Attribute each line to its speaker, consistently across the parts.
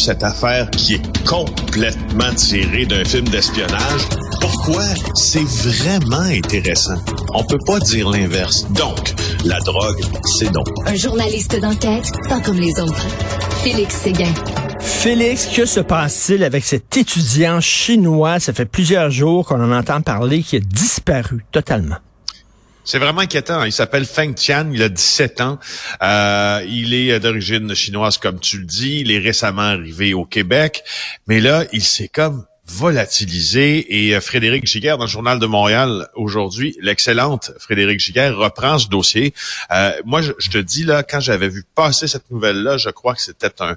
Speaker 1: cette affaire qui est complètement tirée d'un film d'espionnage. Pourquoi? C'est vraiment intéressant? On peut pas dire l'inverse. Donc, la drogue, c'est non.
Speaker 2: Un journaliste d'enquête, pas comme les autres. Félix Séguin.
Speaker 3: Félix, que se passe-t-il avec cet étudiant chinois? Ça fait plusieurs jours qu'on en entend parler, qui a disparu totalement.
Speaker 1: C'est vraiment inquiétant. Il s'appelle Feng Tian, il a 17 ans. Euh, il est d'origine chinoise, comme tu le dis. Il est récemment arrivé au Québec. Mais là, il s'est comme volatilisé. Et euh, Frédéric Giguère, dans le Journal de Montréal aujourd'hui, l'excellente Frédéric Giguère reprend ce dossier. Euh, moi, je, je, te dis, là, quand j'avais vu passer cette nouvelle-là, je crois que c'était un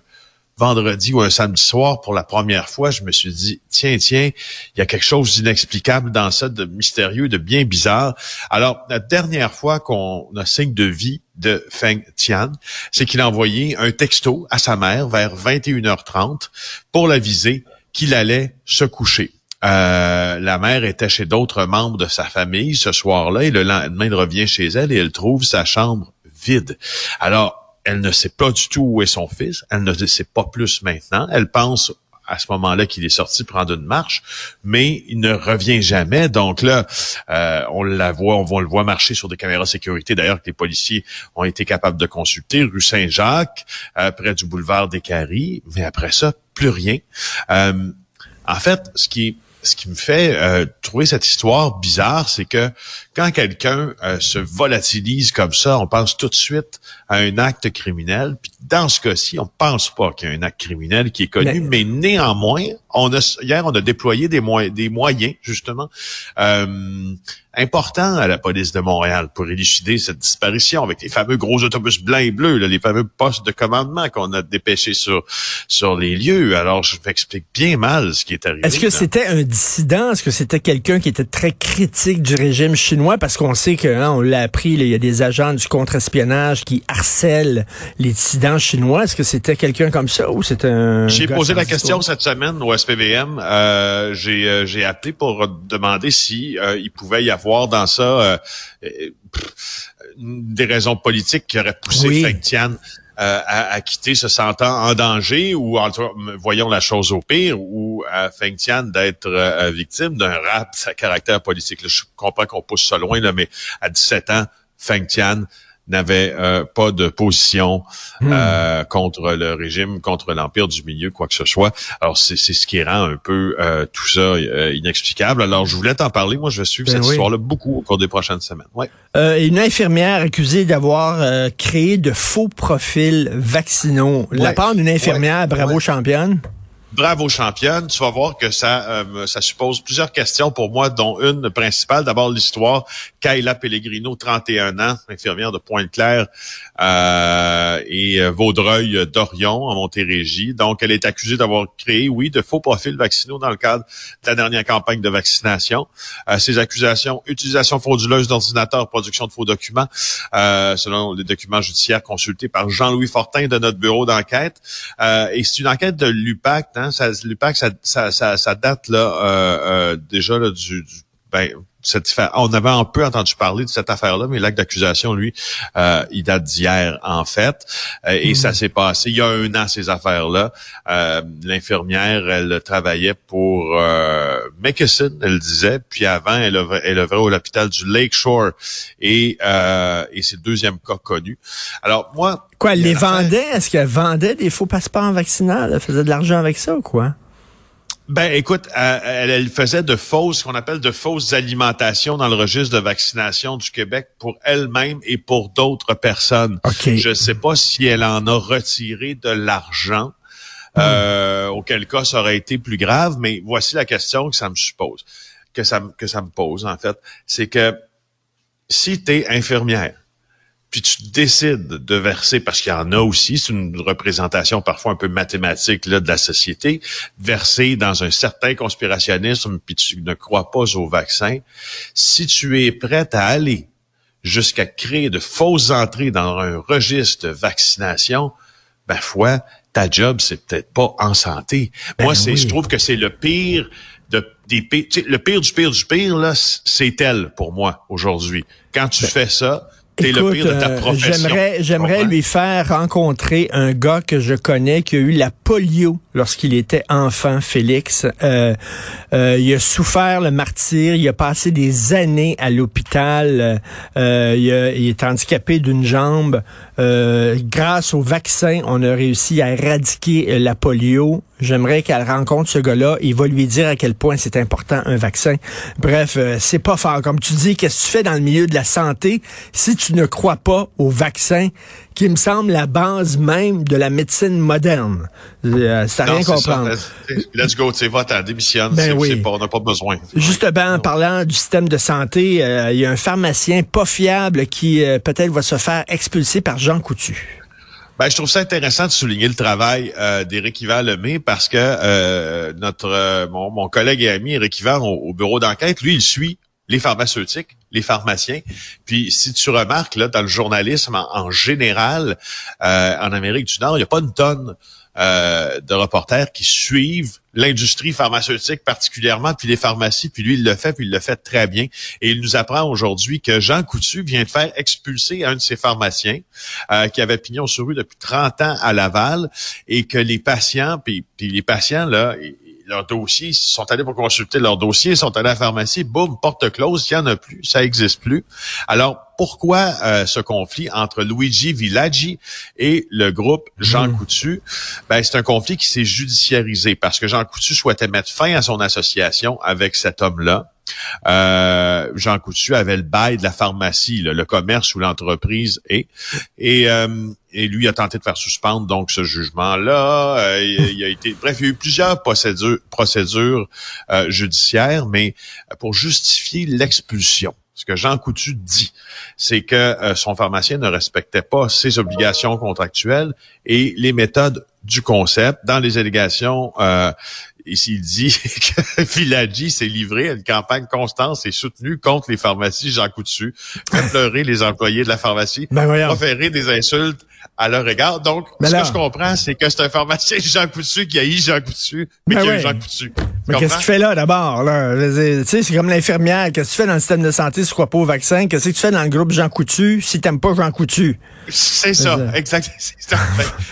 Speaker 1: vendredi ou un samedi soir pour la première fois, je me suis dit, tiens, tiens, il y a quelque chose d'inexplicable dans ça, de mystérieux, de bien bizarre. Alors, la dernière fois qu'on a signe de vie de Feng Tian, c'est qu'il a envoyé un texto à sa mère vers 21h30 pour l'aviser qu'il allait se coucher. Euh, la mère était chez d'autres membres de sa famille ce soir-là et le lendemain, elle revient chez elle et elle trouve sa chambre vide. Alors, elle ne sait pas du tout où est son fils. Elle ne sait pas plus maintenant. Elle pense à ce moment-là qu'il est sorti prendre une marche, mais il ne revient jamais. Donc là, euh, on la voit, on, le voit marcher sur des caméras sécurité, d'ailleurs, que les policiers ont été capables de consulter, rue Saint-Jacques, euh, près du boulevard des Caries, mais après ça, plus rien. Euh, en fait, ce qui ce qui me fait euh, trouver cette histoire bizarre, c'est que quand quelqu'un euh, se volatilise comme ça, on pense tout de suite à un acte criminel. Puis dans ce cas-ci, on pense pas qu'il y a un acte criminel qui est connu, mais, néanmoins, on a hier on a déployé des, moyens, des moyens justement euh, importants à la police de Montréal pour élucider cette disparition avec les fameux gros autobus blancs et bleus, là, les fameux postes de commandement qu'on a dépêchés sur sur les lieux. Alors je m'explique bien mal ce qui est arrivé.
Speaker 3: Est-ce que c'était un dissident? Est-ce que c'était quelqu'un qui était très critique du régime chinois? Parce qu'on sait que, hein, on l'a appris, il y a des agents du contre-espionnage qui harcèlent les dissidents chinois. Est-ce que c'était quelqu'un comme ça ou c'était un...
Speaker 1: J'ai posé la question cette semaine SPVM. Euh, j'ai, euh, j'ai appelé pour demander si euh, il pouvait y avoir dans ça des raisons politiques qui auraient poussé oui. Tian euh, à, quitter se sentant en danger ou en voyons la chose au pire ou à Feng Tian d'être euh, victime d'un rap à caractère politique. je comprends qu'on pousse ça loin, là, mais à 17 ans, Feng Tian n'avait euh, pas de position hmm. euh, contre le régime, contre l'empire du milieu, quoi que ce soit. Alors c'est ce qui rend un peu euh, tout ça inexplicable. Alors je voulais t'en parler. Moi, je vais suivre ben cette histoire-là beaucoup au cours des prochaines semaines. Ouais.
Speaker 3: une infirmière accusée d'avoir créé de faux profils vaccinaux. La part d'une infirmière, bravo championne.
Speaker 1: Bravo championne. Tu vas voir que ça, euh, ça suppose plusieurs questions pour moi, dont une principale. D'abord l'histoire. Kayla Pellegrino, 31 ans, infirmière de Pointe-Claire euh, et euh, Vaudreuil d'Orion en Montérégie. Donc, elle est accusée d'avoir créé, oui, de faux profils vaccinaux dans le cadre de la dernière campagne de vaccination. ces accusations, utilisation frauduleuse d'ordinateurs, production de faux documents, selon les documents judiciaires consultés par Jean-Louis Fortin de notre bureau d'enquête. et c'est une enquête de l'UPAC, hein, ça, l'UPAC, ça, ça, ça, date là euh, euh, déjà là, du, du ben, cette, on avait un peu entendu parler de cette affaire-là, mais l'acte d'accusation, lui, euh, il date d'hier, en fait. Euh, et ça mhm. s'est passé il y a un an, ces affaires-là. Euh, l'infirmière, elle travaillait pour euh, elle disait. Puis avant, elle œuvrait, elle œuvrait au l'hôpital du Lakeshore. Et, et c'est le deuxième cas connu. Alors, moi...
Speaker 3: Quoi, elle les vendait? Est-ce qu'elle vendait des faux passeports vaccinaux? Elle faisait de l'argent avec ça ou quoi?
Speaker 1: Ben, écoute, euh, elle, faisait de fausses, ce qu'on appelle de fausses alimentations dans le registre de vaccination du Québec pour elle-même et pour d'autres personnes. Je ne sais pas si elle en a retiré de l'argent, euh, auquel cas ça aurait été plus grave, mais voici la question que ça me suppose, que ça, que ça me pose en fait, c'est que si tu es infirmière, puis tu décides de verser, parce qu'il y en a aussi, c'est une représentation parfois un peu mathématique là, de la société, verser dans un certain conspirationnisme, puis tu ne crois pas au vaccin, si tu es prête à aller jusqu'à créer de fausses entrées dans un registre de vaccination, ben foi, ta job, c'est peut-être pas en santé. Ben Moi, c'est, je trouve que c'est le pire de, des pires, le pire du pire du pire, là, c'est elle pour moi aujourd'hui. Quand tu ben fais ça,
Speaker 3: Euh, j'aimerais, j'aimerais lui faire rencontrer un gars que je connais qui a eu la polio lorsqu'il était enfant, Félix. Euh, euh, il a souffert le martyr, il a passé des années à l'hôpital, euh, il, a- il est handicapé d'une jambe. Euh, grâce au vaccin, on a réussi à éradiquer euh, la polio. J'aimerais qu'elle rencontre ce gars-là. Il va lui dire à quel point c'est important un vaccin. Bref, euh, c'est pas fort. Comme tu dis, qu'est-ce que tu fais dans le milieu de la santé? Si tu ne crois pas au vaccin, qui me semble la base même de la médecine moderne? Euh, à
Speaker 1: Non,
Speaker 3: rien
Speaker 1: ça.
Speaker 3: comprendre.
Speaker 1: Let's go, tu va, t'en démissionne.
Speaker 3: Ben oui.
Speaker 1: on n'a pas besoin.
Speaker 3: Justement, en parlant du système de santé, euh, il y a un pharmacien pas fiable qui euh, peut-être va se faire expulser par Jean Coutu.
Speaker 1: Ben, je trouve ça intéressant de souligner le travail euh, d'Éric Yvan Lemay parce que euh, notre euh, mon, mon collègue et ami Éric Yvan au, au bureau d'enquête, lui, il suit les pharmaceutiques, les pharmaciens. Puis si tu remarques là dans le journalisme en, général euh, en Amérique du Nord, il n'y a pas une tonne euh, de reporters qui suivent l'industrie pharmaceutique particulièrement, puis les pharmacies, puis lui, il le fait, puis il le fait très bien. Et il nous apprend aujourd'hui que Jean Coutu vient de faire expulser un de ses pharmaciens euh, qui avait pignon sur rue depuis 30 ans à Laval et que les patients, puis les patients, là, leurs dossiers, ils sont allés pour consulter leur dossier, ils sont allés à la pharmacie, boum, porte close, il n'y en a plus, ça existe plus. Alors, pourquoi euh, ce conflit entre Luigi Villaggi et le groupe Jean Coutu? Ben, c'est un conflit qui s'est judiciarisé parce que Jean Coutu souhaitait mettre fin à son association avec cet homme-là. Euh, Jean Coutu avait le bail de la pharmacie, là, le commerce où l'entreprise est. Et, euh, et lui a tenté de faire suspendre donc ce jugement-là. Euh, il, il a été, bref, il y a eu plusieurs procédures, procédures euh, judiciaires, mais pour justifier l'expulsion. Ce que Jean Coutu dit, c'est que euh, son pharmacien ne respectait pas ses obligations contractuelles et les méthodes du concept. Dans les allégations, euh, ici il dit que Villaggi s'est livré à une campagne constante et soutenue contre les pharmacies Jean Coutu, fait pleurer les employés de la pharmacie,
Speaker 3: Ben
Speaker 1: proférer des insultes à leur égard. Donc,
Speaker 3: Mais
Speaker 1: ce
Speaker 3: là-
Speaker 1: que je comprends, c'est que c'est un pharmacien Jean Coutu qui a eu Jean Coutu, mais
Speaker 3: Ben
Speaker 1: qui a eu
Speaker 3: ouais.
Speaker 1: Jean Coutu.
Speaker 3: Mais qu'est-ce tu fais là d'abord? Là? C'est comme l'infirmière. Qu'est-ce que tu fais dans le système de santé si tu crois pas au vaccin? Qu'est-ce que tu fais dans le groupe Jean Coutu si t'aimes pas Jean Coutu?
Speaker 1: C'est ça,
Speaker 3: ça.
Speaker 1: exact.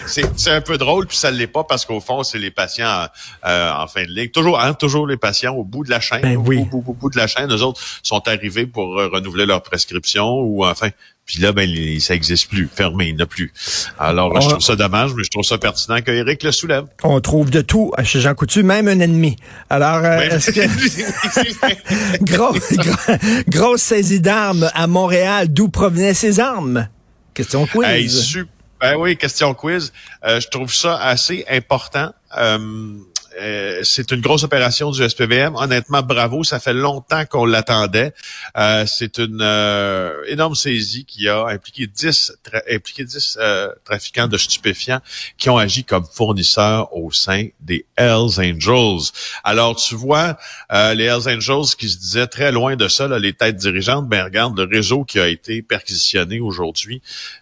Speaker 1: C'est un peu drôle, puis ça l'est pas parce qu'au fond, c'est les patients euh, en fin de ligne. Toujours, hein, toujours les patients au bout de la chaîne.
Speaker 3: Ben
Speaker 1: au
Speaker 3: oui.
Speaker 1: bout, bout, bout, bout de la chaîne. Eux autres sont arrivés pour euh, renouveler leur prescription ou enfin. Puis là, ben, les- ça existe plus, fermé, il n'y en a plus. Alors, je trouve ça dommage, mais je trouve ça pertinent que Eric le soulève.
Speaker 3: On trouve de tout chez Jean Coutu, même un ennemi. Alors, euh, est-ce que gros, gros- grosse saisie d'armes à Montréal, d'où provenaient ces armes? Question quiz.
Speaker 1: Hey, ben oui, question quiz. Euh, je trouve ça assez important. Euh, euh, c'est une grosse opération du SPVM. Honnêtement, bravo. Ça fait longtemps qu'on l'attendait. Euh, c'est une euh, énorme saisie qui a impliqué 10, tra- impliqué 10 euh, trafiquants de stupéfiants qui ont agi comme fournisseurs au sein des Hells Angels. Alors, tu vois, euh, les Hells Angels qui se disaient très loin de ça, là, les têtes dirigeantes, ben regarde, le réseau qui a été perquisitionné aujourd'hui,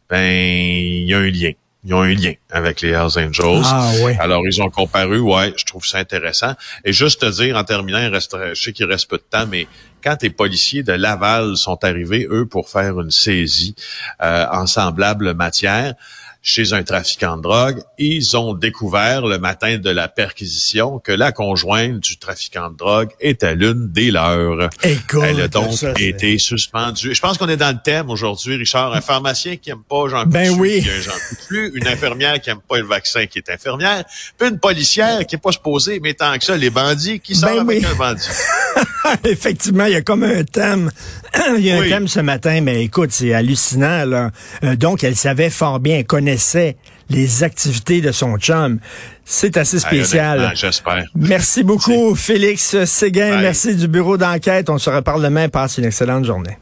Speaker 1: ben il y a un lien. Ils ont un lien avec les Hells Angels.
Speaker 3: Ah ouais.
Speaker 1: Alors, ils ont comparu, ouais, je trouve ça intéressant. Et juste te dire, en terminant, il reste, je sais qu'il reste peu de temps, mais quand les policiers de Laval sont arrivés, eux, pour faire une saisie euh, en semblable matière, chez un trafiquant de drogue, ils ont découvert le matin de la perquisition que la conjointe du trafiquant de drogue était l'une des leurs.
Speaker 3: Écoute,
Speaker 1: Elle a donc
Speaker 3: ça,
Speaker 1: été suspendue. Je pense qu'on est dans le thème aujourd'hui, Richard. Un pharmacien qui aime pas Jean
Speaker 3: Ben
Speaker 1: Coutu,
Speaker 3: oui.
Speaker 1: qui a Jean Coutu, une infirmière qui aime pas le vaccin, qui est infirmière, puis une policière qui est pas supposée, mais tant que ça, les bandits qui sortent
Speaker 3: Ben
Speaker 1: avec
Speaker 3: oui.
Speaker 1: un bandit?
Speaker 3: Effectivement, il y a comme un thème. il y a un thème ce matin, mais écoute, c'est hallucinant. Là. Euh, donc, elle savait fort bien, elle connaissait les activités de son chum. C'est assez spécial.
Speaker 1: J'espère.
Speaker 3: Merci beaucoup, Félix Séguin.
Speaker 1: Bye.
Speaker 3: Merci du bureau d'enquête. On se reparle demain. Passe une excellente journée.